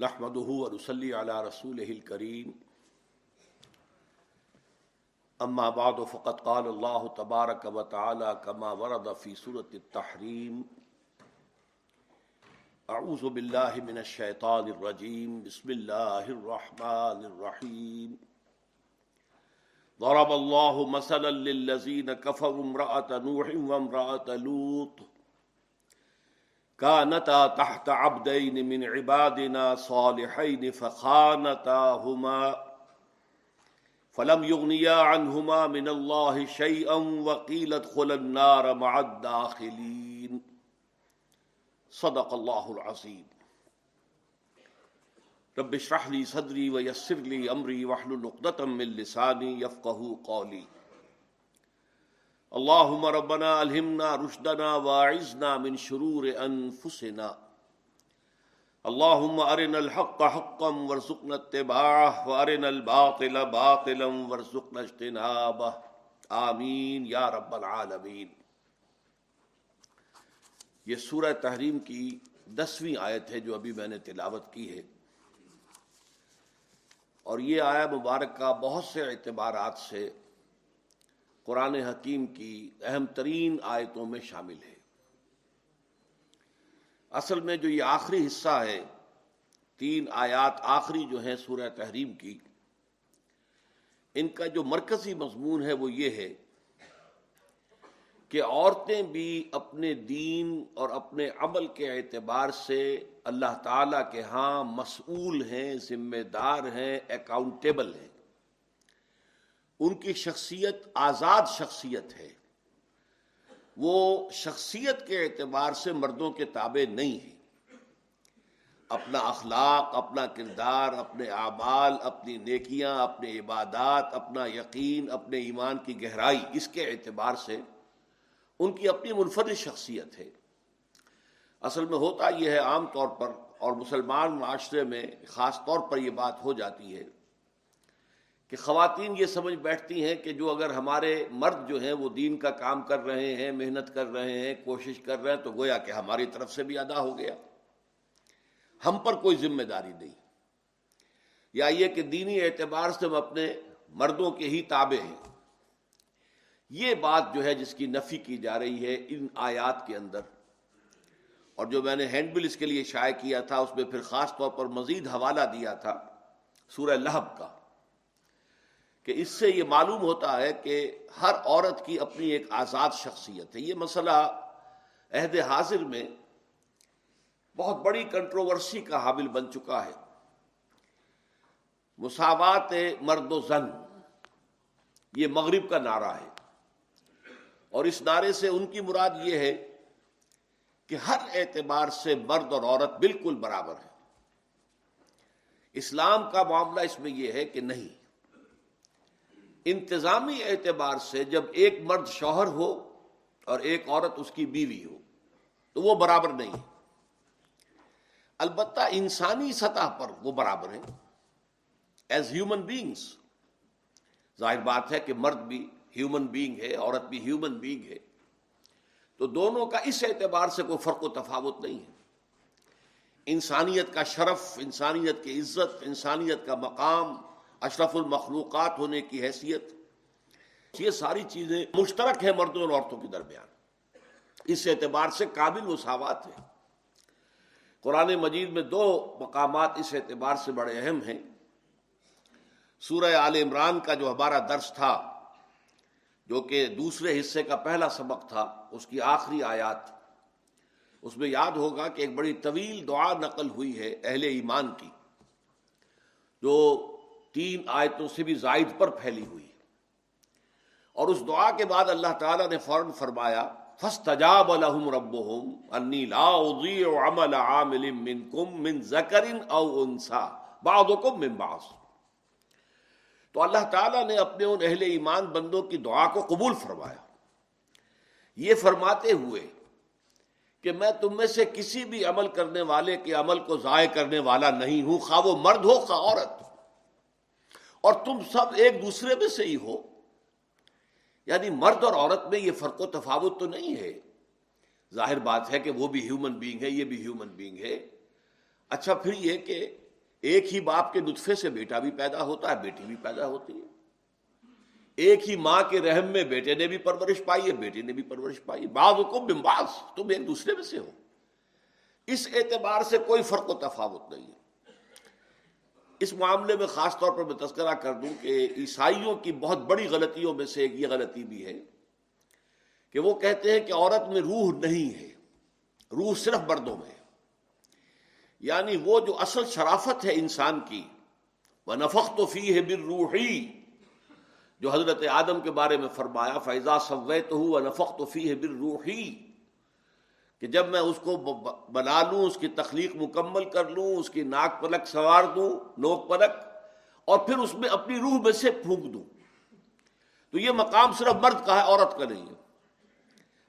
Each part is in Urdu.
نحمده ونصلي على رسوله الكريم. اما بعد، فقد قال الله تبارك وتعالى كما ورد في سورة التحريم اعوذ بالله من الشيطان الرجيم، بسم الله الرحمن الرحيم. ضرب الله مثلا للذين كفروا امرأة نوح وامرأة لوط. كانتا تحت عبدين من عبادنا صالحين فخانتاهما. فلم يغنيا عنهما من الله شيئا وقيل ادخل النار مع الداخلين. صدق الله العظيم. رب اشرح لي صدري ويسر لي امري واحلل عقدة من لساني يفقهوا قولي. اللهم ربنا الهمنا رشدنا واعذنا من شرور انفسنا. اللهم ارنا الحق حقا وارزقنا اتباعه وارنا الباطل باطلا وارزقنا اجتنابه. آمین یا رب العالمین. یہ سورہ تحریم کی دسویں آیت ہے جو ابھی میں نے تلاوت کی ہے. اور یہ آیا مبارکہ بہت سے اعتبارات سے قرآن حکیم کی اہم ترین آیتوں میں شامل ہے۔ اصل میں جو یہ آخری حصہ ہے، تین آیات آخری جو ہیں سورہ تحریم کی، ان کا جو مرکزی مضمون ہے وہ یہ ہے کہ عورتیں بھی اپنے دین اور اپنے عمل کے اعتبار سے اللہ تعالی کے ہاں مسئول ہیں، ذمہ دار ہیں اکاؤنٹیبل ہیں۔ ان کی شخصیت آزاد شخصیت ہے۔ وہ شخصیت کے اعتبار سے مردوں کے تابع نہیں ہے اپنا اخلاق، اپنا کردار، اپنے اعمال، اپنی نیکیاں، اپنے عبادات، اپنا یقین، اپنے ایمان کی گہرائی، اس کے اعتبار سے ان کی اپنی منفرد شخصیت ہے۔ اصل میں ہوتا یہ ہے عام طور پر اور مسلمان معاشرے میں خاص طور پر یہ بات ہو جاتی ہے کہ خواتین یہ سمجھ بیٹھتی ہیں کہ جو اگر ہمارے مرد جو ہیں وہ دین کا کام کر رہے ہیں، محنت کر رہے ہیں، کوشش کر رہے ہیں، تو گویا کہ ہماری طرف سے بھی ادا ہو گیا۔ ہم پر کوئی ذمہ داری نہیں۔ یا یہ کہ دینی اعتبار سے ہم اپنے مردوں کے ہی تابع ہیں۔ یہ بات جو ہے جس کی نفی کی جا رہی ہے ان آیات کے اندر۔ اور جو میں نے ہینڈ بل اس کے لیے شائع کیا تھا، اس میں پھر خاص طور پر مزید حوالہ دیا تھا سورہ لہب کا۔ کہ اس سے یہ معلوم ہوتا ہے کہ ہر عورت کی اپنی ایک آزاد شخصیت ہے۔ یہ مسئلہ عہد حاضر میں بہت بڑی کنٹروورسی کا حامل بن چکا ہے۔ مساوات مرد و زن، یہ مغرب کا نعرہ ہے۔ اور اس نعرے سے ان کی مراد یہ ہے کہ ہر اعتبار سے مرد اور عورت بالکل برابر ہے اسلام کا معاملہ اس میں یہ ہے کہ نہیں انتظامی اعتبار سے جب ایک مرد شوہر ہو اور ایک عورت اس کی بیوی ہو، تو وہ برابر نہیں ہے۔ البتہ انسانی سطح پر وہ برابر ہیں۔ ایز ہیومن بینگس ظاہر بات ہے کہ مرد بھی ہیومن بینگ ہے، عورت بھی ہیومن بینگ ہے۔ تو دونوں کا اس اعتبار سے کوئی فرق و تفاوت نہیں ہے۔ انسانیت کا شرف، انسانیت کی عزت، انسانیت کا مقام اشرف المخلوقات ہونے کی حیثیت۔ یہ ساری چیزیں مشترک ہیں مردوں اور عورتوں کے درمیان۔ اس اعتبار سے قابل مساوات ہے قرآن مجید میں دو مقامات اس اعتبار سے بڑے اہم ہیں۔ سورہ آل عمران کا جو ہمارا درس تھا، جو کہ دوسرے حصے کا پہلا سبق تھا، اس کی آخری آیات۔ اس میں یاد ہوگا کہ ایک بڑی طویل دعا نقل ہوئی ہے اہل ایمان کی، جو تین آیتوں سے بھی زائد پر پھیلی ہوئی اور اس دعا کے بعد اللہ تعالیٰ نے فوراً فرمایا فستجاب لهم ربهم انی لا اضيع عمل عامل منكم من ذکر او انثى بعضكم من بعض۔ تو اللہ تعالیٰ نے اپنے ان اہل ایمان بندوں کی دعا کو قبول فرمایا۔ یہ فرماتے ہوئے کہ میں تم میں سے کسی بھی عمل کرنے والے کے عمل کو ضائع کرنے والا نہیں ہوں، خواہ وہ مرد ہو، خواہ عورت۔ اور تم سب ایک دوسرے میں سے ہی ہو۔ یعنی مرد اور عورت میں یہ فرق و تفاوت تو نہیں ہے۔ ظاہر بات ہے کہ وہ بھی ہیومن بینگ ہے، یہ بھی ہیومن بینگ ہے۔ اچھا پھر یہ کہ ایک ہی باپ کے نطفے سے بیٹا بھی پیدا ہوتا ہے، بیٹی بھی پیدا ہوتی ہے۔ ایک ہی ماں کے رحم میں بیٹے نے بھی پرورش پائی ہے، بیٹی نے بھی پرورش پائی۔ بعض حکم بمباز تم ایک دوسرے میں سے ہو۔ اس اعتبار سے کوئی فرق و تفاوت نہیں ہے۔ اس معاملے میں خاص طور پر میں تذکرہ کر دوں کہ عیسائیوں کی بہت بڑی غلطیوں میں سے ایک یہ غلطی بھی ہے کہ وہ کہتے ہیں کہ عورت میں روح نہیں ہے، روح صرف مردوں میں ہے۔ یعنی وہ جو اصل شرافت ہے انسان کی وہ نفق تو فی ہے بر روحی جو حضرت آدم کے بارے میں فرمایا فیضا سویت ہوں نفق تو فی ہے بر روحی کہ جب میں اس کو بنا لوں، اس کی تخلیق مکمل کر لوں، اس کی ناک پلک سوار دوں، نوک پلک، اور پھر اس میں اپنی روح میں سے پھونک دوں۔ تو یہ مقام صرف مرد کا ہے، عورت کا نہیں ہے۔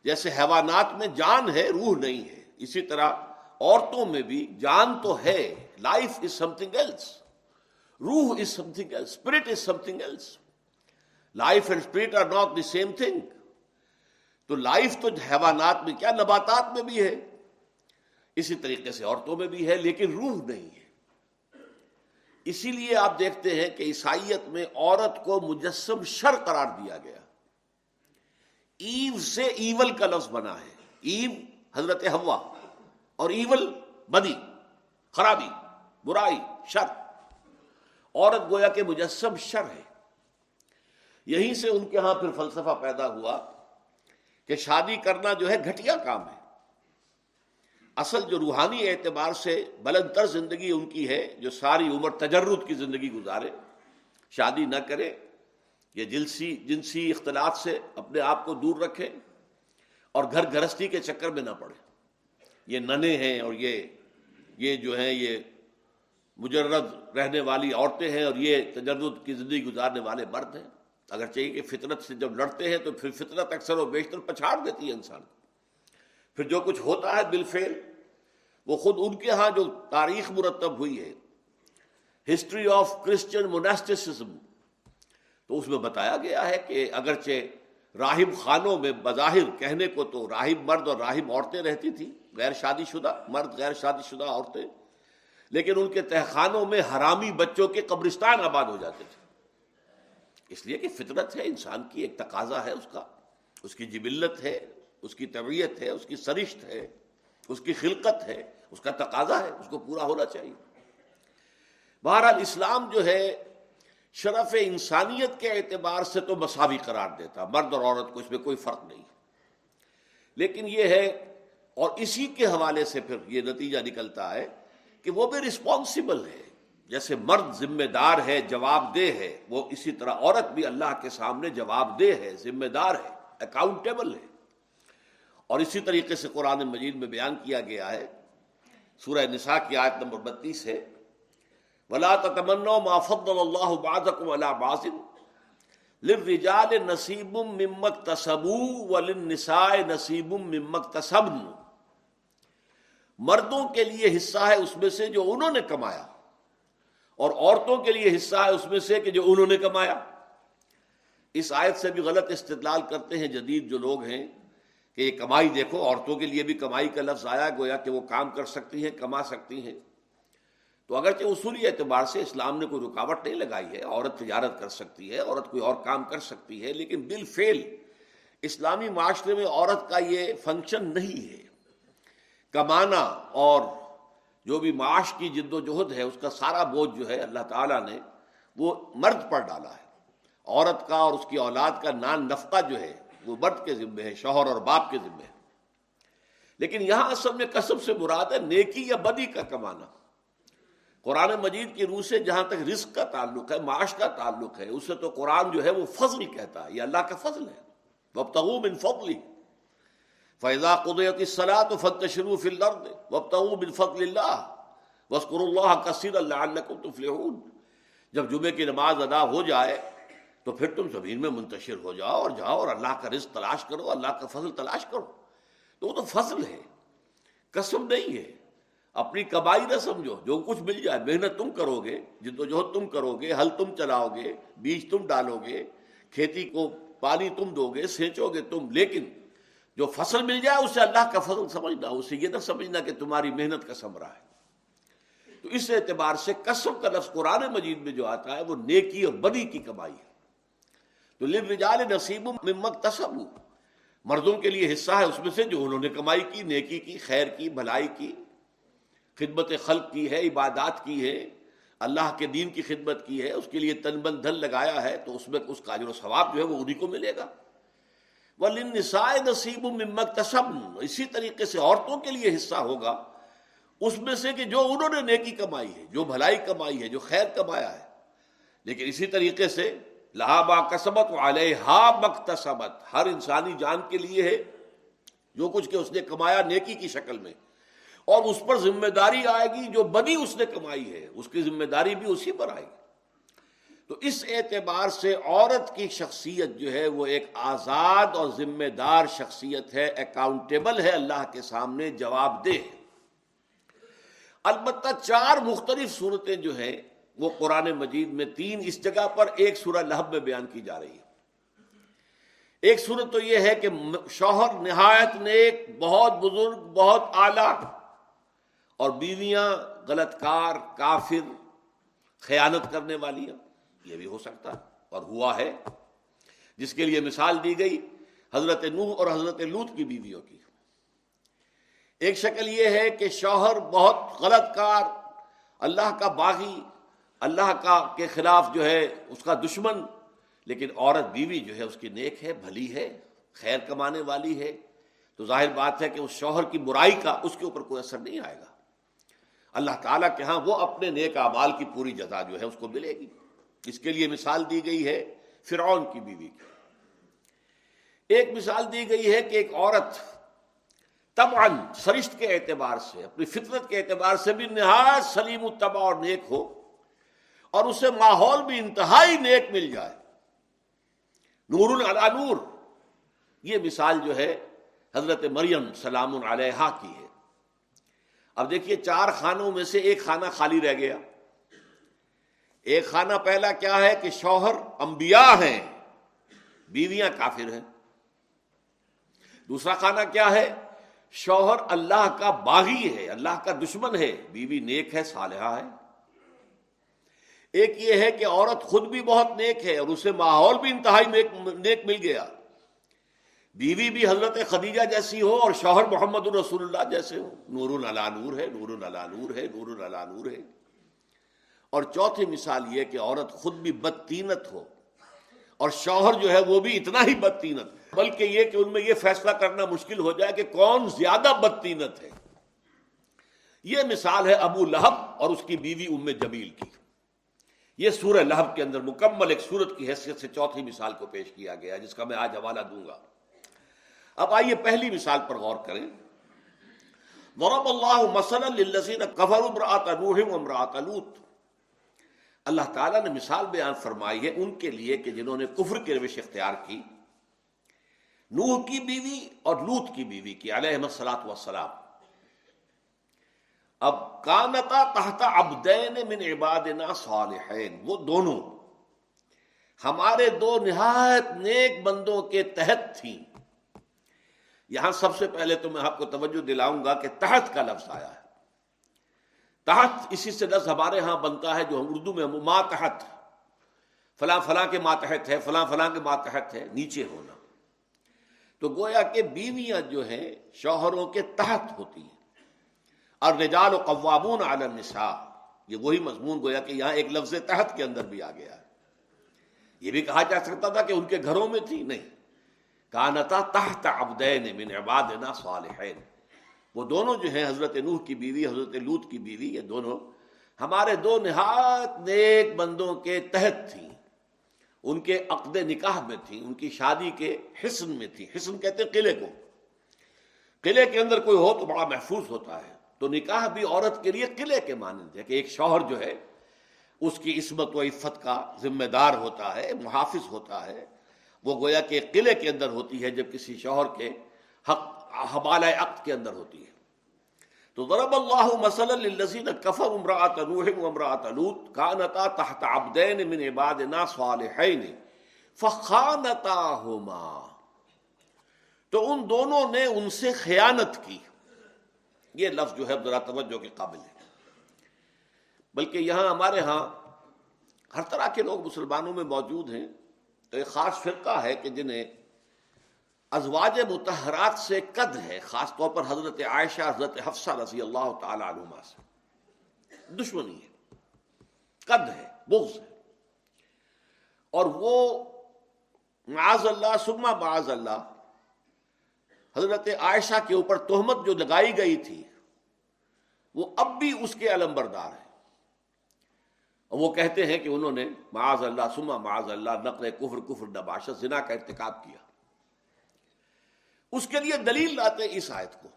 جیسے حیوانات میں جان ہے، روح نہیں ہے۔ اسی طرح عورتوں میں بھی جان تو ہے۔ Life is something else روح is something else spirit is something else life and spirit are not the same thing تو لائف تو حیوانات میں کیا نباتات میں بھی ہے؟ اسی طریقے سے عورتوں میں بھی ہے، لیکن روح نہیں ہے۔ اسی لیے آپ دیکھتے ہیں کہ عیسائیت میں عورت کو مجسم شر قرار دیا گیا۔ ایو سے ایول کا لفظ بنا ہے۔ ایو حضرت ہوا اور ایول بدی خرابی، برائی، شر۔ عورت گویا کہ مجسم شر ہے۔ یہیں سے ان کے ہاں پھر فلسفہ پیدا ہوا۔ کہ شادی کرنا جو ہے گھٹیا کام ہے۔ اصل جو روحانی اعتبار سے بلند تر زندگی ان کی ہے، جو ساری عمر تجرد کی زندگی گزارے، شادی نہ کرے، یہ جنسی جنسی اختلاف سے اپنے آپ کو دور رکھے اور گھر گرستی کے چکر میں نہ پڑے۔ یہ ننے ہیں اور یہ یہ جو ہیں، یہ مجرد رہنے والی عورتیں ہیں اور یہ تجرد کی زندگی گزارنے والے مرد ہیں۔ اگر چاہیے کہ فطرت سے جب لڑتے ہیں تو پھر فطرت اکثر و بیشتر پچھاڑ دیتی ہے انسان کو۔ پھر جو کچھ ہوتا ہے بالفعل، وہ خود ان کے ہاں جو تاریخ مرتب ہوئی ہے، ہسٹری آف کرسچن موناسٹسزم تو اس میں بتایا گیا ہے کہ اگرچہ راہب خانوں میں بظاہر کہنے کو تو راہب مرد اور راہب عورتیں رہتی تھیں، غیر شادی شدہ، مرد غیر شادی شدہ عورتیں، لیکن ان کے تہخانوں میں حرامی بچوں کے قبرستان آباد ہو جاتے تھے۔ اس لیے کہ فطرت ہے، انسان کی ایک تقاضا ہے اس کا۔ اس کی جی جبلت ہے، اس کی طبیعت ہے، اس کی سرشت ہے، اس کی خلقت ہے، اس کا تقاضا ہے، اس کو پورا ہونا چاہیے۔ بہرحال اسلام جو ہے، شرف انسانیت کے اعتبار سے تو مساوی قرار دیتا۔ مرد اور عورت کو اس میں کوئی فرق نہیں۔ لیکن یہ ہے، اور اسی کے حوالے سے پھر یہ نتیجہ نکلتا ہے کہ وہ بھی رسپانسبل ہے۔ جیسے مرد ذمہ دار ہے، جواب دہ ہے، وہ اسی طرح عورت بھی اللہ کے سامنے جواب دہ ہے، ذمہ دار ہے اکاؤنٹیبل ہے۔ اور اسی طریقے سے قرآن مجید میں بیان کیا گیا ہے۔ سورہ نساء کی آیت نمبر بتیس ہے۔ ولا تمنا ما اللہ بعضکم علی بعض للرجال نصیب ممک تصبو وللنساء نصیب ممک تصبن مردوں کے لیے حصہ ہے اس میں سے جو انہوں نے کمایا۔ اور عورتوں کے لیے حصہ ہے اس میں سے کہ جو انہوں نے کمایا۔ اس آیت سے بھی غلط استدلال کرتے ہیں جدید جو لوگ ہیں کہ یہ کمائی دیکھو، عورتوں کے لیے بھی کمائی کا لفظ آیا، گویا کہ وہ کام کر سکتی ہیں، کما سکتی ہیں۔ تو اگرچہ اصولی اعتبار سے اسلام نے کوئی رکاوٹ نہیں لگائی ہے، عورت تجارت کر سکتی ہے، عورت کوئی اور کام کر سکتی ہے، لیکن بل فیل اسلامی معاشرے میں عورت کا یہ فنکشن نہیں ہے۔ کمانا اور جو بھی معاش کی جد و جہد ہے، اس کا سارا بوجھ جو ہے اللہ تعالیٰ نے وہ مرد پر ڈالا ہے۔ عورت کا اور اس کی اولاد کا نان نفقہ جو ہے، وہ مرد کے ذمے ہے، شوہر اور باپ کے ذمے ہے۔ لیکن یہاں اصل میں کسب سے مراد ہے نیکی یا بدی کا کمانا۔ قرآن مجید کی روح سے جہاں تک رزق کا تعلق ہے، معاش کا تعلق ہے اس سے تو قرآن جو ہے وہ فضل کہتا ہے، یہ اللہ کا فضل ہے۔ وب تغوب ان فضلی فیضا قدرتی صلاح تو فت شروف الرد وبتعو بالفضل اللہ وسکر اللہ کثیر اللہ تفلحون جب جمعے کی نماز ادا ہو جائے تو پھر تم زمین میں منتشر ہو جاؤ اور جاؤ اور اللہ کا رزق تلاش کرو، اللہ کا فضل تلاش کرو۔ تو وہ تو فضل ہے، قسم نہیں ہے۔ اپنی کمائی نہ سمجھو، جو کچھ مل جائے، محنت تم کرو گے، جد و جہد تم کرو گے، ہل تم چلاؤ گے، بیج تم ڈالو گے، کھیتی کو پانی تم دو گے، سینچو گے تم، لیکن جو فصل مل جائے اسے اللہ کا فضل سمجھنا، اسے یہ نہ سمجھنا کہ تمہاری محنت کا سمرا ہے۔ تو اس اعتبار سے کسب کا لفظ قرآن مجید میں جو آتا ہے، وہ نیکی اور بدی کی کمائی ہے۔ تو لال نصیب ممک تصب مردوں کے لیے حصہ ہے اس میں سے جو انہوں نے کمائی کی، نیکی کی، خیر کی، بھلائی کی۔ خدمت خلق کی ہے، عبادات کی ہے۔ اللہ کے دین کی خدمت کی ہے۔ اس کے لیے تن بن دھن لگایا ہے تو اس میں اس کا جو ثواب جو ہے وہ انہیں کو ملے گا۔ وہ نصیب اسی طریقے سے عورتوں کے لیے حصہ ہوگا۔ اس میں سے کہ جو انہوں نے نیکی کمائی ہے، جو بھلائی کمائی ہے، جو خیر کمایا ہے۔ لیکن اسی طریقے سے لہا کسبت علیہ مکتسبت ہر انسانی جان کے لیے ہے جو کچھ کہ اس نے کمایا نیکی کی شکل میں۔ اور اس پر ذمہ داری آئے گی جو بدی اس نے کمائی ہے۔ اس کی ذمہ داری بھی اسی پر آئے گی۔ تو اس اعتبار سے عورت کی شخصیت جو ہے وہ ایک آزاد اور ذمہ دار شخصیت ہے اکاؤنٹیبل ہے، اللہ کے سامنے جواب دہ البتہ چار مختلف صورتیں جو ہیں، وہ قرآن مجید میں تین اس جگہ پر ایک سورہ لہب میں بیان کی جا رہی ہے ایک صورت تو یہ ہے کہ شوہر نہایت نیک، بہت بزرگ، بہت اعلی، اور بیویاں غلط کار، کافر، خیانت کرنے والی یہ بھی ہو سکتا ہے اور ہوا ہے۔ جس کے لیے مثال دی گئی حضرت نوح اور حضرت لوت کی بیویوں کی۔ ایک شکل یہ ہے کہ شوہر بہت غلط کار، اللہ کا باغی، اللہ کا کے خلاف جو ہے اس کا دشمن، لیکن عورت بیوی جو ہے اس کی نیک ہے، بھلی ہے، خیر کمانے والی ہے۔ تو ظاہر بات ہے کہ اس شوہر کی برائی کا اس کے اوپر کوئی اثر نہیں آئے گا۔ اللہ تعالیٰ کے ہاں وہ اپنے نیک اعمال کی پوری جزا جو ہے اس کو ملے گی۔ اس کے لیے مثال دی گئی ہے فرعون کی بیوی کی۔ ایک مثال دی گئی ہے کہ ایک عورت طبعا سرشت کے اعتبار سے، اپنی فطرت کے اعتبار سے بھی نہایت سلیم الطبع اور نیک ہو اور اسے ماحول بھی انتہائی نیک مل جائے۔ نور علی نور۔ یہ مثال جو ہے حضرت مریم سلام علیہ کی ہے۔ اب دیکھیے چار خانوں میں سے ایک خانہ خالی رہ گیا۔ ایک خانہ پہلا کیا ہے کہ شوہر انبیاء ہیں، بیویاں کافر ہیں۔ دوسرا خانہ کیا ہے؟ شوہر اللہ کا باغی ہے، اللہ کا دشمن ہے، بیوی نیک ہے، صالحہ ہے۔ ایک یہ ہے کہ عورت خود بھی بہت نیک ہے اور اسے ماحول بھی انتہائی نیک نیک مل گیا۔ بیوی بھی حضرت خدیجہ جیسی ہو اور شوہر محمد الرسول اللہ جیسے ہو۔ نور اللہ نور ہے، نور اللہ نور ہے، نور اللہ نور ہے۔ اور چوتھی مثال یہ کہ عورت خود بھی بدتینت ہو اور شوہر جو ہے وہ بھی اتنا ہی بدتینت، بلکہ یہ کہ ان میں یہ فیصلہ کرنا مشکل ہو جائے کہ کون زیادہ بدتینت ہے۔ یہ مثال ہے ابو لہب اور اس کی بیوی ام جمیل کی۔ یہ سورہ لہب کے اندر مکمل ایک سورت کی حیثیت سے چوتھی مثال کو پیش کیا گیا جس کا میں آج حوالہ دوں گا۔ اب آئیے پہلی مثال پر غور کریں۔ ضرب اللہ مثلا للذین کفروا امرأۃ نوح و لوط۔ اللہ تعالیٰ نے مثال بیان فرمائی ہے ان کے لیے کہ جنہوں نے کفر کی روش اختیار کی، نوح کی بیوی اور لوت کی بیوی کی علیہ السلاۃ وسلام اب کانتا تحت ابدین من عبادنا صالحین، وہ دونوں ہمارے دو نہایت نیک بندوں کے تحت تھیں۔ یہاں سب سے پہلے تو میں آپ کو توجہ دلاؤں گا کہ تحت کا لفظ آیا ہے۔ تحت اسی سے لفظ ہمارے ہاں بنتا ہے جو ہم اردو میں ماتحت فلاں فلاں کے ماتحت ہے، فلاں فلاں کے ماتحت ہے، نیچے ہونا۔ تو گویا کہ بیویاں جو ہیں، شوہروں کے تحت ہوتی ہیں۔ اور رجال و قوابون علی النساء۔ یہ وہی مضمون گویا کہ یہاں ایک لفظ تحت کے اندر بھی آ گیا ہے۔ یہ بھی کہا جا سکتا تھا کہ ان کے گھروں میں تھی، نہیں۔ کانتا تحت عبدین من عبادنا صالحین۔ وہ دونوں جو ہیں حضرت نوح کی بیوی، حضرت لوت کی بیوی، یہ دونوں ہمارے دو نہایت نیک بندوں کے تحت تھیں۔ ان کے عقد نکاح میں تھیں، ان کی شادی کے حسن میں تھی حسن کہتے ہیں قلعے کو۔ قلعے کے اندر کوئی ہو تو بڑا محفوظ ہوتا ہے۔ تو نکاح بھی عورت کے لیے قلعے کے مانند ہے کہ ایک شوہر جو ہے، اس کی عصمت و عفت کا ذمہ دار ہوتا ہے، محافظ ہوتا ہے۔ وہ گویا کہ قلعے کے اندر ہوتی ہے، جب کسی شوہر کے حق حوالہ عقد کے اندر ہوتی ہے۔ تو ضرب اللہ مثلا للذین کفر امرأت نوح و امرأت لوط کانتا تحت عبدین من عبادنا صالحین فخانتاہما۔ تو ان دونوں نے ان سے خیانت کی۔ یہ لفظ جو ہے ذرا توجہ کے قابل ہے۔ بلکہ یہاں ہمارے ہاں ہر طرح کے لوگ مسلمانوں میں موجود ہیں۔ تو ایک خاص فرقہ ہے کہ جنہیں ازواج متحرات سے قد ہے، خاص طور پر حضرت عائشہ، حضرت حفصہ رضی اللہ تعالی عنہ سے۔ دشمنی ہے، قد ہے، بغض ہے۔ اور وہ معاذ اللہ سما معاذ اللہ، حضرت عائشہ کے اوپر تہمت جو لگائی گئی تھی، وہ اب بھی اس کے علم بردار ہے۔ وہ کہتے ہیں کہ انہوں نے معاذ اللہ سما معاذ اللہ، نقل کفر کفر نباشت زنا کا ارتکاب کیا۔ اس کے لیے دلیل لاتے اس آیت کو۔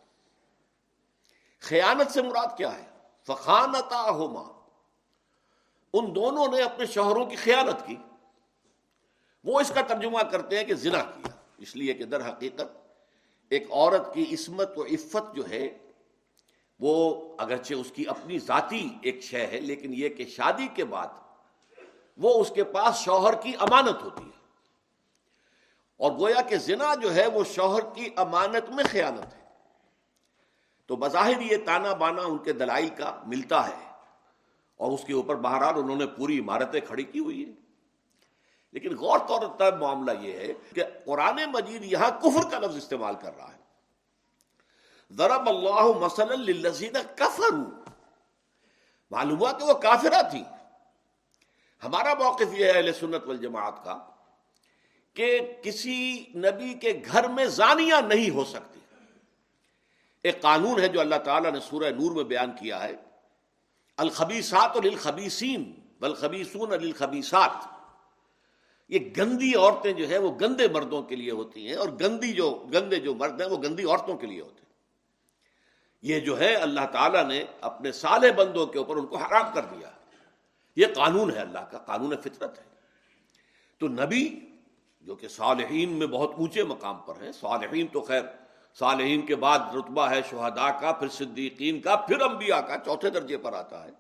خیانت سے مراد کیا ہے؟ فخانتا ہوما ان دونوں نے اپنے شوہروں کی خیانت کی۔ وہ اس کا ترجمہ کرتے ہیں کہ زنا کیا۔ اس لیے کہ در حقیقت ایک عورت کی عصمت و عفت جو ہے، وہ اگرچہ اس کی اپنی ذاتی ایک شے ہے، لیکن یہ کہ شادی کے بعد وہ اس کے پاس شوہر کی امانت ہوتی ہے۔ اور گویا کہ زنا جو ہے وہ شوہر کی امانت میں خیانت ہے۔ تو بظاہر یہ تانا بانا ان کے دلائل کا ملتا ہے۔ اور اس کے اوپر بہرحال انہوں نے پوری عمارتیں کھڑی کی ہوئی ہیں۔ لیکن غور طور پر معاملہ یہ ہے کہ قرآن مجید یہاں کفر کا لفظ استعمال کر رہا ہے۔ ضرب اللہ مسلم کفر معلوم ہوا کہ وہ کافرہ تھی ہمارا موقف یہ ہے اہل سنت والجماعت کا کہ کسی نبی کے گھر میں زانیاں نہیں ہو سکتی۔ ایک قانون ہے جو اللہ تعالیٰ نے سورہ نور میں بیان کیا ہے۔ الخبیسات اور الخبیسین بلخبیسون الخبیسات یہ گندی عورتیں جو ہے وہ گندے مردوں کے لیے ہوتی ہیں اور گندی جو گندے جو مرد ہیں وہ گندی عورتوں کے لیے ہوتے ہیں۔ یہ جو ہے اللہ تعالیٰ نے اپنے سالے بندوں کے اوپر ان کو حرام کر دیا۔ یہ قانون ہے اللہ کا، قانون فطرت ہے۔ تو نبی جو کہ صالحین میں بہت اونچے مقام پر ہیں۔ صالحین تو خیر، صالحین کے بعد رتبہ ہے شہداء کا، پھر صدیقین کا، پھر انبیاء کا، چوتھے درجے پر آتا ہے۔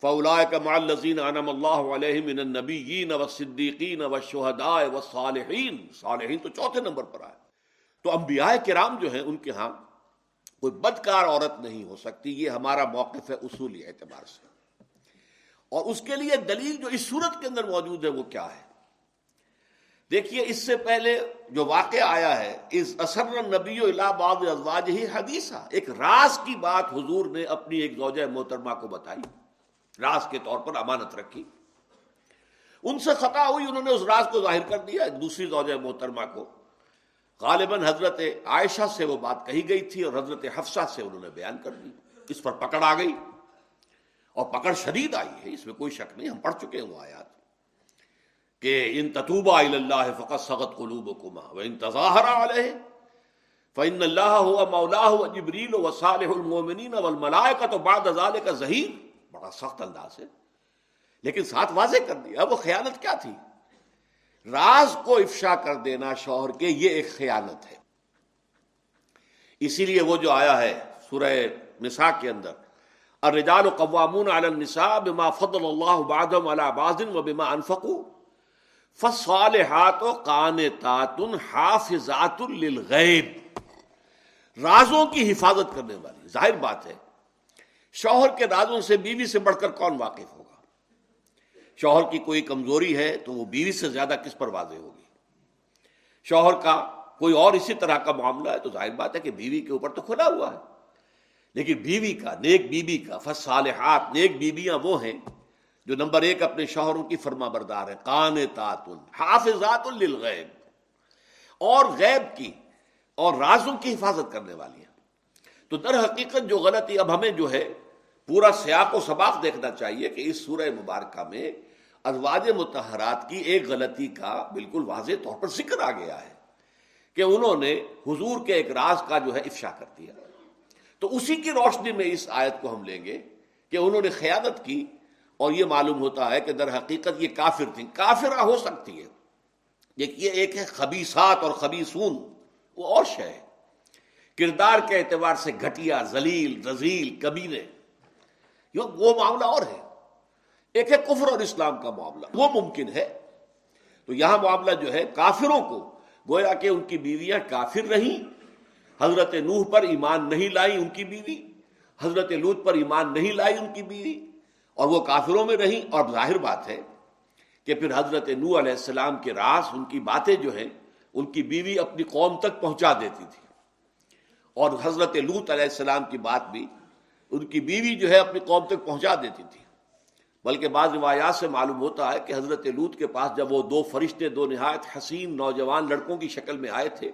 فولا کمال لذین انم اللہ علیہ من النبیین و صدیقین و شہداء و صالحین صالحین تو چوتھے نمبر پر آئے۔ تو انبیاء کرام جو ہیں، ان کے ہاں کوئی بدکار عورت نہیں ہو سکتی۔ یہ ہمارا موقف ہے اصولی اعتبار سے۔ اور اس کے لیے دلیل جو اس صورت کے اندر موجود ہے، وہ کیا ہے؟ دیکھیے، اس سے پہلے جو واقعہ آیا ہے اس اثر نبی و ازواج ہی حدیثہ ایک راز کی بات حضور نے اپنی ایک زوجہ محترمہ کو بتائی۔ راز کے طور پر امانت رکھی۔ ان سے خطا ہوئی، انہوں نے اس راز کو ظاہر کر دیا دوسری زوجہ محترمہ کو۔ غالباً حضرت عائشہ سے وہ بات کہی گئی تھی اور حضرت حفصہ سے انہوں نے بیان کر دی۔ اس پر پکڑ آ گئی۔ اور پکڑ شدید آئی ہے، اس میں کوئی شک نہیں، ہم پڑھ چکے ہیں وہ آیات۔ کہ ان تتوبہ اللہ فقط سغت قلوب کما و ان تظاہر علیہ فن اللہ ہوا مولا ہوا جبریل و صالح المومنین والملائکہ کا تو بعد ازال کا ظہیر بڑا سخت انداز ہے لیکن ساتھ واضح کر دیا وہ خیانت کیا تھی راز کو افشا کر دینا شوہر کے یہ ایک خیانت ہے اسی لیے وہ جو آیا ہے سورہ نساء کے اندر الرجال قوامون علی النساء بما فضل اللہ بعضهم علی بعض و بما انفقوا فالصالحات قانتات حافظات للغیب۔ رازوں کی حفاظت کرنے والی، ظاہر بات ہے، شوہر کے رازوں سے بیوی سے بڑھ کر کون واقف ہوگا؟ شوہر کی کوئی کمزوری ہے تو وہ بیوی سے زیادہ کس پر واضح ہوگی؟ شوہر کا کوئی اور اسی طرح کا معاملہ ہے تو ظاہر بات ہے کہ بیوی کے اوپر تو کھلا ہوا ہے۔ لیکن بیوی کا، نیک بیوی کا فص صالحات نیک بیویاں وہ ہیں جو نمبر ایک اپنے شوہروں کی فرما بردار ہے کان تعتن حافظات للغیب۔ اور غیب کی اور رازوں کی حفاظت کرنے والی ہیں۔ تو در حقیقت جو غلطی اب ہمیں جو ہے، پورا سیاق و سباق دیکھنا چاہیے کہ اس سورہ مبارکہ میں ازواج متحرات کی ایک غلطی کا بالکل واضح طور پر ذکر آ گیا ہے کہ انہوں نے حضور کے ایک راز کا جو ہے افشا کر دیا۔ تو اسی کی روشنی میں اس آیت کو ہم لیں گے کہ انہوں نے خیانت کی اور یہ معلوم ہوتا ہے کہ در حقیقت یہ کافر تھی کافرہ ہو سکتی ہے۔ یہ ایک ہے خبیصات اور خبیصون وہ اور شے ہے کردار کے اعتبار سے گھٹیا زلیل رزیل کبینے وہ معاملہ اور ہے۔ ایک ہے کفر اور اسلام کا معاملہ۔ وہ ممکن ہے۔ تو یہاں معاملہ جو ہے کافروں کو، گویا کہ ان کی بیویاں کافر رہیں۔ حضرت نوح پر ایمان نہیں لائی ان کی بیوی۔ حضرت لوت پر ایمان نہیں لائی ان کی بیوی۔ اور وہ کافروں میں رہیں، اور ظاہر بات ہے کہ پھر حضرت نو علیہ السلام کے راز، ان کی باتیں جو ہیں، ان کی بیوی اپنی قوم تک پہنچا دیتی تھی۔ اور حضرت لوت علیہ السلام کی بات بھی ان کی بیوی جو ہے اپنی قوم تک پہنچا دیتی تھی۔ بلکہ بعض روایات سے معلوم ہوتا ہے کہ حضرت لوت کے پاس جب وہ دو فرشتے، دو نہایت حسین نوجوان لڑکوں کی شکل میں آئے تھے،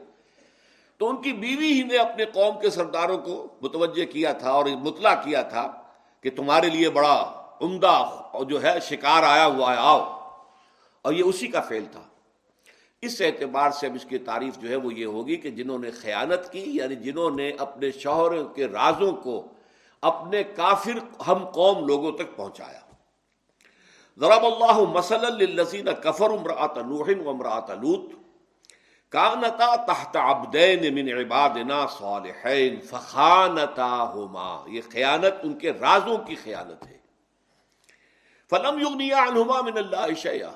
تو ان کی بیوی ہی نے اپنے قوم کے سرداروں کو متوجہ کیا تھا اور مطلع کیا تھا کہ تمہارے لیے بڑا عمدہ جو ہے شکار آیا ہوا ہے، آؤ۔ اور یہ اسی کا فیل تھا۔ اس اعتبار سے اب اس کی تعریف جو ہے وہ یہ ہوگی کہ جنہوں نے خیانت کی یعنی جنہوں نے اپنے شوہر کے رازوں کو اپنے کافر ہم قوم لوگوں تک پہنچایا۔ ضرب اللہ مسل للذین کفر امراۃ نوح و امراۃ لوط۔ کانتا تحت عبدین من عبادنا صالحین فخانتاہما یہ خیانت ان کے رازوں کی خیانت ہے۔ فلم یغنیا عنہما من اللہ شیئا۔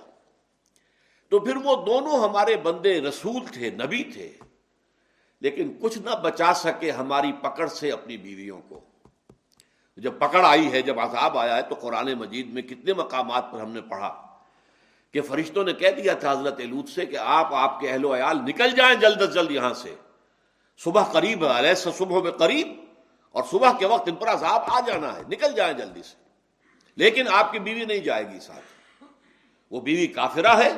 تو پھر وہ دونوں ہمارے بندے رسول تھے، نبی تھے۔ لیکن کچھ نہ بچا سکے ہماری پکڑ سے اپنی بیویوں کو۔ جب پکڑ آئی ہے، جب عذاب آیا ہے، تو قرآن مجید میں کتنے مقامات پر ہم نے پڑھا کہ فرشتوں نے کہہ دیا تھا حضرت لوت سے کہ آپ آپ کے اہل و عیال نکل جائیں جلد از جلد یہاں سے۔ صبح قریب ہے صبح میں قریب اور صبح کے وقت ان پر عذاب آ جانا ہے، نکل جائیں جلدی سے۔ لیکن آپ کی بیوی نہیں جائے گی ساتھ۔ وہ بیوی کافرہ ہے۔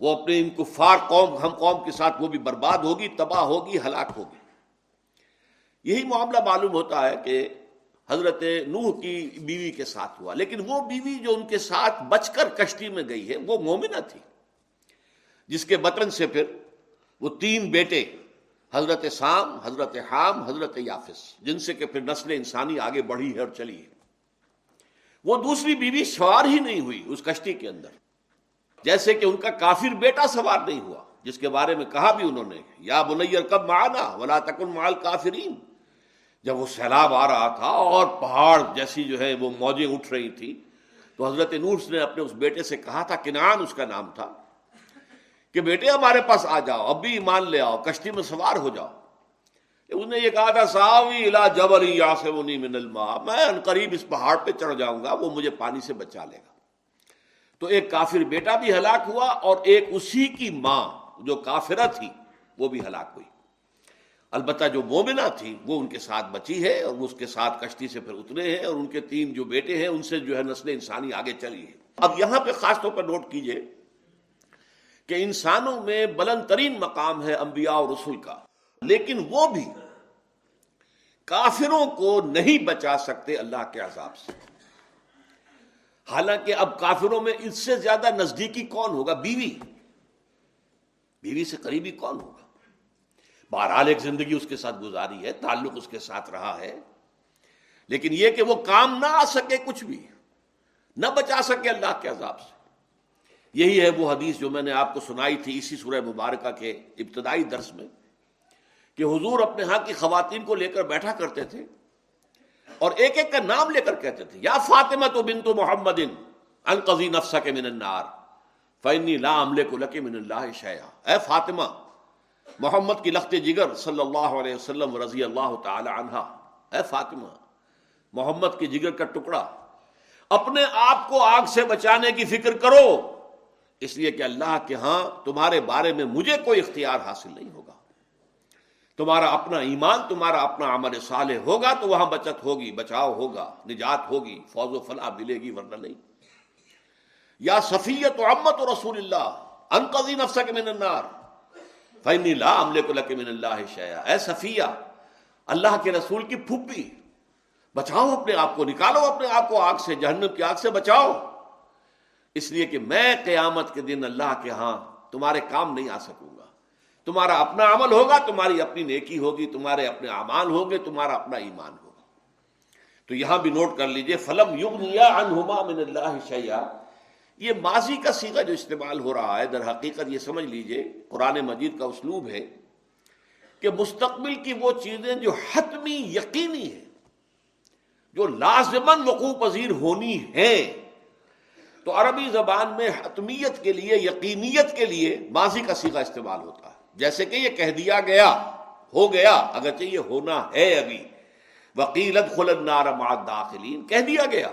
وہ اپنے ان کفار قوم، ہم قوم کے ساتھ وہ بھی برباد ہوگی، تباہ ہوگی، ہلاک ہوگی۔ یہی معاملہ معلوم ہوتا ہے کہ حضرت نوح کی بیوی کے ساتھ ہوا۔ لیکن وہ بیوی جو ان کے ساتھ بچ کر کشتی میں گئی ہے، وہ مومنہ تھی۔ جس کے بطن سے پھر وہ تین بیٹے، حضرت سام، حضرت حام، حضرت یافس، جن سے کہ پھر نسل انسانی آگے بڑھی ہے اور چلی ہے۔ وہ دوسری بیوی سوار ہی نہیں ہوئی اس کشتی کے اندر۔ جیسے کہ ان کا کافر بیٹا سوار نہیں ہوا، جس کے بارے میں کہا بھی انہوں نے، یا بنیر کب مانا ولا تکن مال کافرین جب وہ سیلاب آ رہا تھا اور پہاڑ جیسی جو ہے وہ موجیں اٹھ رہی تھی تو حضرت نورس نے اپنے اس بیٹے سے کہا تھا کنان اس کا نام تھا، کہ بیٹے ہمارے پاس آ جاؤ، اب بھی ایمان لے آؤ، کشتی میں سوار ہو جاؤ۔ اس نے یہ کہا تھا ساوی الا جبل یا سے من الماء. میں ان قریب اس پہاڑ پہ چڑھ جاؤں گا، وہ مجھے پانی سے بچا لے گا۔ تو ایک کافر بیٹا بھی ہلاک ہوا اور ایک اسی کی ماں جو کافرہ تھی، وہ بھی ہلاک ہوئی۔ البتہ جو مومنہ تھی، وہ ان کے ساتھ بچی ہے اور وہ اس کے ساتھ کشتی سے پھر اترے ہیں اور ان کے تین جو بیٹے ہیں، ان سے جو ہے نسل انسانی آگے چلی ہے اب یہاں پہ خاص طور پر نوٹ کیجیے کہ انسانوں میں بلند ترین مقام ہے انبیاء اور رسول کا۔ لیکن وہ بھی کافروں کو نہیں بچا سکتے اللہ کے عذاب سے۔ حالانکہ اب کافروں میں اس سے زیادہ نزدیکی کون ہوگا؟ بیوی۔ بیوی سے قریبی کون ہوگا؟ بہرحال ایک زندگی اس کے ساتھ گزاری ہے، تعلق اس کے ساتھ رہا ہے۔ لیکن یہ کہ وہ کام نہ آ سکے کچھ بھی، نہ بچا سکے اللہ کے عذاب سے۔ یہی ہے وہ حدیث جو میں نے آپ کو سنائی تھی اسی سورہ مبارکہ کے ابتدائی درس میں۔ کہ حضور اپنے ہاں کی خواتین کو لے کر بیٹھا کرتے تھے اور ایک ایک کا نام لے کر کہتے تھے، یا فاطمہ تو بن تو محمد انقضی نفسا کے من النار فینی لا عملے کو لکے من اللہ شیا اے فاطمہ، محمد کی لخت جگر صلی اللہ علیہ وسلم رضی اللہ تعالی عنہ۔ اے فاطمہ، محمد کی جگر کا ٹکڑا، اپنے آپ کو آگ سے بچانے کی فکر کرو۔ اس لیے کہ اللہ کے ہاں تمہارے بارے میں مجھے کوئی اختیار حاصل نہیں ہوگا۔ تمہارا اپنا ایمان، تمہارا اپنا عمل صالح ہوگا تو وہاں بچت ہوگی، بچاؤ ہوگا، نجات ہوگی فوج و فلاح ملے گی، ورنہ نہیں۔ یا صفیت و امت و رسول اللہ، انقضی نفسہ کے من النار فینی لا عملے کو لکے من اللہ شیا اے صفیہ، اللہ کے رسول کی پھپھی بچاؤ اپنے آپ کو، نکالو اپنے آپ کو، آگ سے، جہنم کی آگ سے بچاؤ۔ اس لیے کہ میں قیامت کے دن اللہ کے ہاں تمہارے کام نہیں آ سکوں۔ گا تمہارا اپنا عمل ہوگا، تمہاری اپنی نیکی ہوگی، تمہارے اپنے اعمال ہوں گے، تمہارا اپنا ایمان ہوگا۔ تو یہاں بھی نوٹ کر لیجیے، فلم عنہما من اللہ شیا یہ ماضی کا سیگا جو استعمال ہو رہا ہے، در حقیقت یہ سمجھ لیجیے، قرآن مجید کا اسلوب ہے کہ مستقبل کی وہ چیزیں جو حتمی یقینی ہیں، جو لازمن وقوع پذیر ہونی ہیں، تو عربی زبان میں حتمیت کے لیے، یقینیت کے لیے ماضی کا سیگا استعمال ہوتا ہے۔ جیسے کہ یہ کہہ دیا گیا، ہو گیا، اگرچہ یہ ہونا ہے ابھی۔ وکیلت خلد نار داخلین کہہ دیا گیا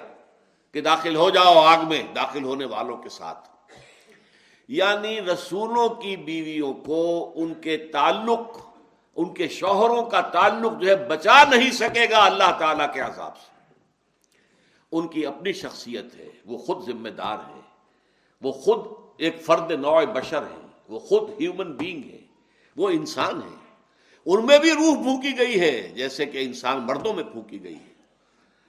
کہ داخل ہو جاؤ آگ میں، داخل ہونے والوں کے ساتھ۔ یعنی رسولوں کی بیویوں کو ان کے تعلق، ان کے شوہروں کا تعلق جو ہے بچا نہیں سکے گا اللہ تعالی کے عذاب سے۔ ان کی اپنی شخصیت ہے، وہ خود ذمہ دار ہے۔ وہ خود ایک فرد نوع بشر ہے۔ وہ خود ہیومن بینگ ہے۔ وہ انسان ہے۔ ان میں بھی روح پھونکی گئی ہے، جیسے کہ انسان مردوں میں پھونکی گئی ہے۔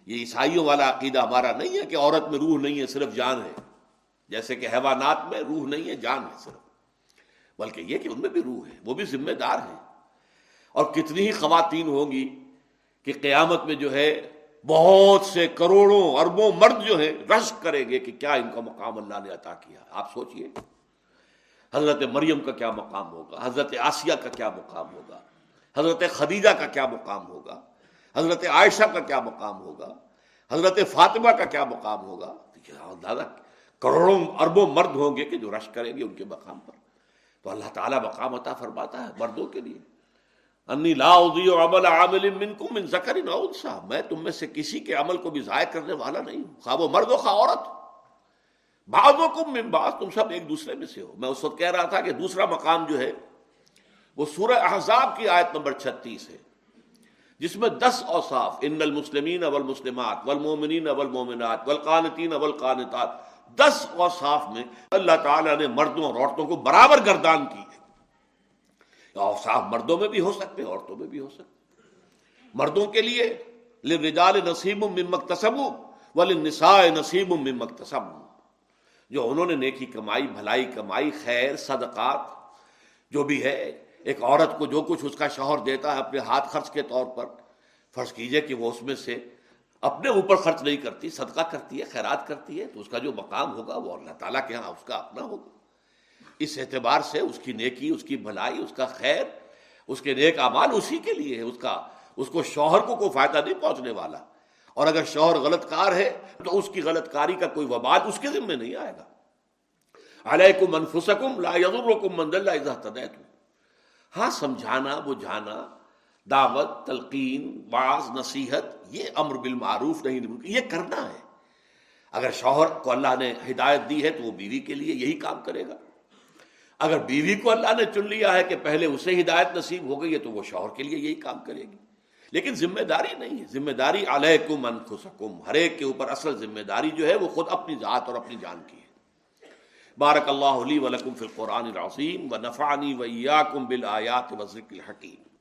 یہ عیسائیوں والا عقیدہ ہمارا نہیں ہے کہ عورت میں روح نہیں ہے، صرف جان ہے۔ جیسے کہ حیوانات میں روح نہیں ہے، جان ہے صرف۔ بلکہ یہ کہ ان میں بھی روح ہے، وہ بھی ذمہ دار ہیں۔ اور کتنی ہی خواتین ہوں گی کہ قیامت میں جو ہے، بہت سے کروڑوں اربوں مرد جو ہیں رش کریں گے کہ کیا ان کا مقام اللہ نے عطا کیا۔ آپ سوچئے۔ حضرت مریم کا کیا مقام ہوگا؟ حضرت آسیہ کا کیا مقام ہوگا؟ حضرت خدیجہ کا کیا مقام ہوگا؟ حضرت عائشہ کا کیا مقام ہوگا؟ حضرت فاطمہ کا کیا مقام ہوگا؟ دادا کروڑوں اربوں مرد ہوں گے کہ جو رش کریں گے ان کے مقام پر۔ تو اللہ تعالیٰ مقام عطا فرماتا ہے مردوں کے لیے۔ انی لا عمل عامل منکم من ذکر انسا میں تم میں سے کسی کے عمل کو بھی ضائع کرنے والا نہیں ہوں۔ خواہ وہ مرد ہو، خواہ عورت بعضوں کم من بعض تم سب ایک دوسرے میں سے ہو۔ میں اس وقت کہہ رہا تھا کہ دوسرا مقام جو ہے، وہ سورہ احزاب کی آیت نمبر چھتیس ہے، جس میں دس اوصاف، ان المسلمین اول مسلمات والمومنین اول مومنات والقانتین اول قانتات دس اوصاف میں اللہ تعالیٰ نے مردوں اور عورتوں کو برابر گردان کی۔ ہے اوصاف مردوں میں بھی ہو سکتے عورتوں میں بھی ہو سکتے مردوں کے لیے لرجال نصیب من مکتسب وللنساء نصیب من مکتسب جو انہوں نے نیکی کمائی، بھلائی کمائی، خیر، صدقات، جو بھی ہے، ایک عورت کو جو کچھ اس کا شوہر دیتا ہے اپنے ہاتھ خرچ کے طور پر، فرض کیجیے کہ وہ اس میں سے اپنے اوپر خرچ نہیں کرتی، صدقہ کرتی ہے، خیرات کرتی ہے، تو اس کا جو مقام ہوگا وہ اللہ تعالیٰ کے ہاں اس کا اپنا ہوگا۔ اس اعتبار سے اس کی نیکی، اس کی بھلائی، اس کا خیر، اس کے نیک اعمال اسی کے لیے ہے اس کا، اس کو شوہر کو کوئی فائدہ نہیں پہنچنے والا۔ اور اگر شوہر غلط کار ہے تو اس کی غلط کاری کا کوئی وبال اس کے ذمہ نہیں آئے گا۔ علیکم انفسکم لا یضرکم من ضل اذا تدیتم ہاں سمجھانا، بجھانا، دعوت، تلقین بعض نصیحت، یہ امر بالمعروف نہیں، یہ کرنا ہے۔ اگر شوہر کو اللہ نے ہدایت دی ہے تو وہ بیوی کے لیے یہی کام کرے گا۔ اگر بیوی کو اللہ نے چن لیا ہے کہ پہلے اسے ہدایت نصیب ہو گئی ہے تو وہ شوہر کے لیے یہی کام کرے گی۔ لیکن ذمہ داری نہیں ہے۔ ذمہ داری علیکم انفسکم۔ ہر ایک کے اوپر اصل ذمہ داری جو ہے وہ خود اپنی ذات اور اپنی جان کی ہے۔ بارک اللہ علی ولکم فی القرآن العظیم و نفعنی و ایاکم بالآیات و ذکر الحکیم۔